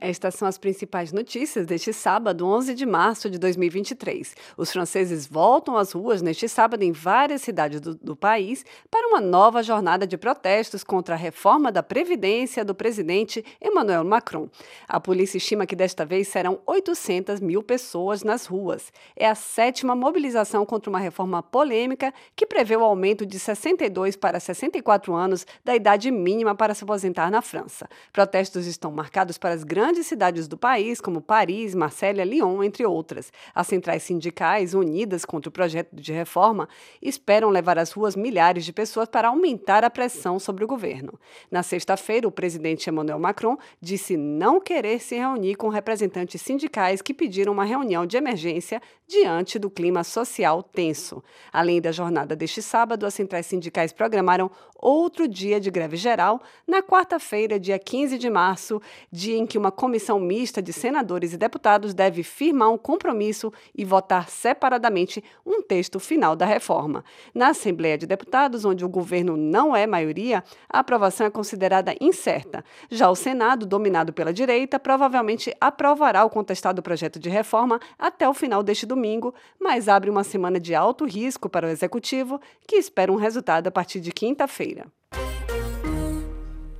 Estas são as principais notícias deste sábado, 11 de março de 2023. Os franceses voltam às ruas neste sábado em várias cidades do, do, país para uma nova jornada de protestos contra a reforma da Previdência do presidente Emmanuel Macron. A polícia estima que desta vez serão 800 mil pessoas nas ruas. É a sétima mobilização contra uma reforma polêmica que prevê o aumento de 62 para 64 anos da idade mínima para se aposentar na França. Protestos estão marcados para as grandes grandes cidades do país, como Paris, Marselha, Lyon, entre outras. As centrais sindicais, unidas contra o projeto de reforma, esperam levar às ruas milhares de pessoas para aumentar a pressão sobre o governo. Na sexta-feira, o presidente Emmanuel Macron disse não querer se reunir com representantes sindicais que pediram uma reunião de emergência diante do clima social tenso. Além da jornada deste sábado, as centrais sindicais programaram outro dia de greve geral na quarta-feira, dia 15 de março, dia em que uma comissão mista de senadores e deputados deve firmar um compromisso e votar separadamente um texto final da reforma. Na Assembleia de Deputados, onde o governo não é maioria, a aprovação é considerada incerta. Já o Senado, dominado pela direita, provavelmente aprovará o contestado projeto de reforma até o final deste domingo, mas abre uma semana de alto risco para o executivo, que espera um resultado a partir de quinta-feira.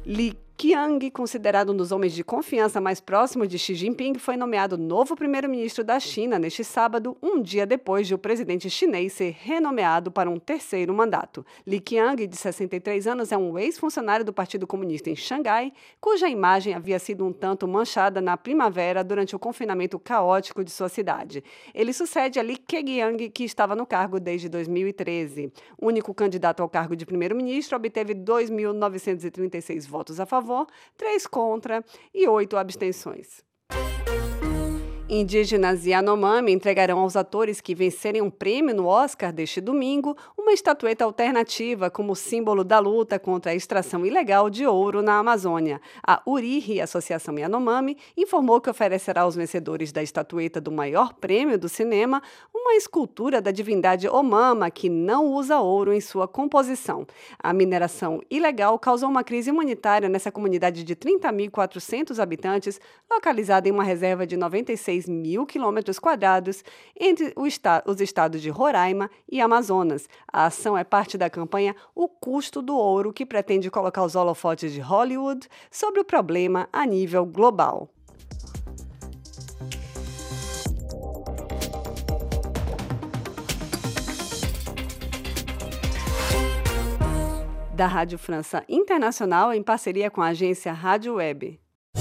Li Qiang, considerado um dos homens de confiança mais próximos de Xi Jinping, foi nomeado novo primeiro-ministro da China neste sábado, um dia depois de o presidente chinês ser renomeado para um terceiro mandato. Li Qiang, de 63 anos, é um ex-funcionário do Partido Comunista em Xangai, cuja imagem havia sido um tanto manchada na primavera durante o confinamento caótico de sua cidade. Ele sucede a Li Keqiang, que estava no cargo desde 2013. O único candidato ao cargo de primeiro-ministro obteve 2.936 votos a favor favor, três contra e oito abstenções. Indígenas Yanomami entregarão aos atores que vencerem um prêmio no Oscar deste domingo uma estatueta alternativa como símbolo da luta contra a extração ilegal de ouro na Amazônia. A URIRI, Associação Yanomami, informou que oferecerá aos vencedores da estatueta do maior prêmio do cinema uma escultura da divindade Omama que não usa ouro em sua composição. A mineração ilegal causou uma crise humanitária nessa comunidade de 30.400 habitantes, localizada em uma reserva de 96 6 mil quilômetros quadrados entre os estados de Roraima e Amazonas. A ação é parte da campanha O Custo do Ouro, que pretende colocar os holofotes de Hollywood sobre o problema a nível global. da Rádio França Internacional em parceria com a agência Rádio Web.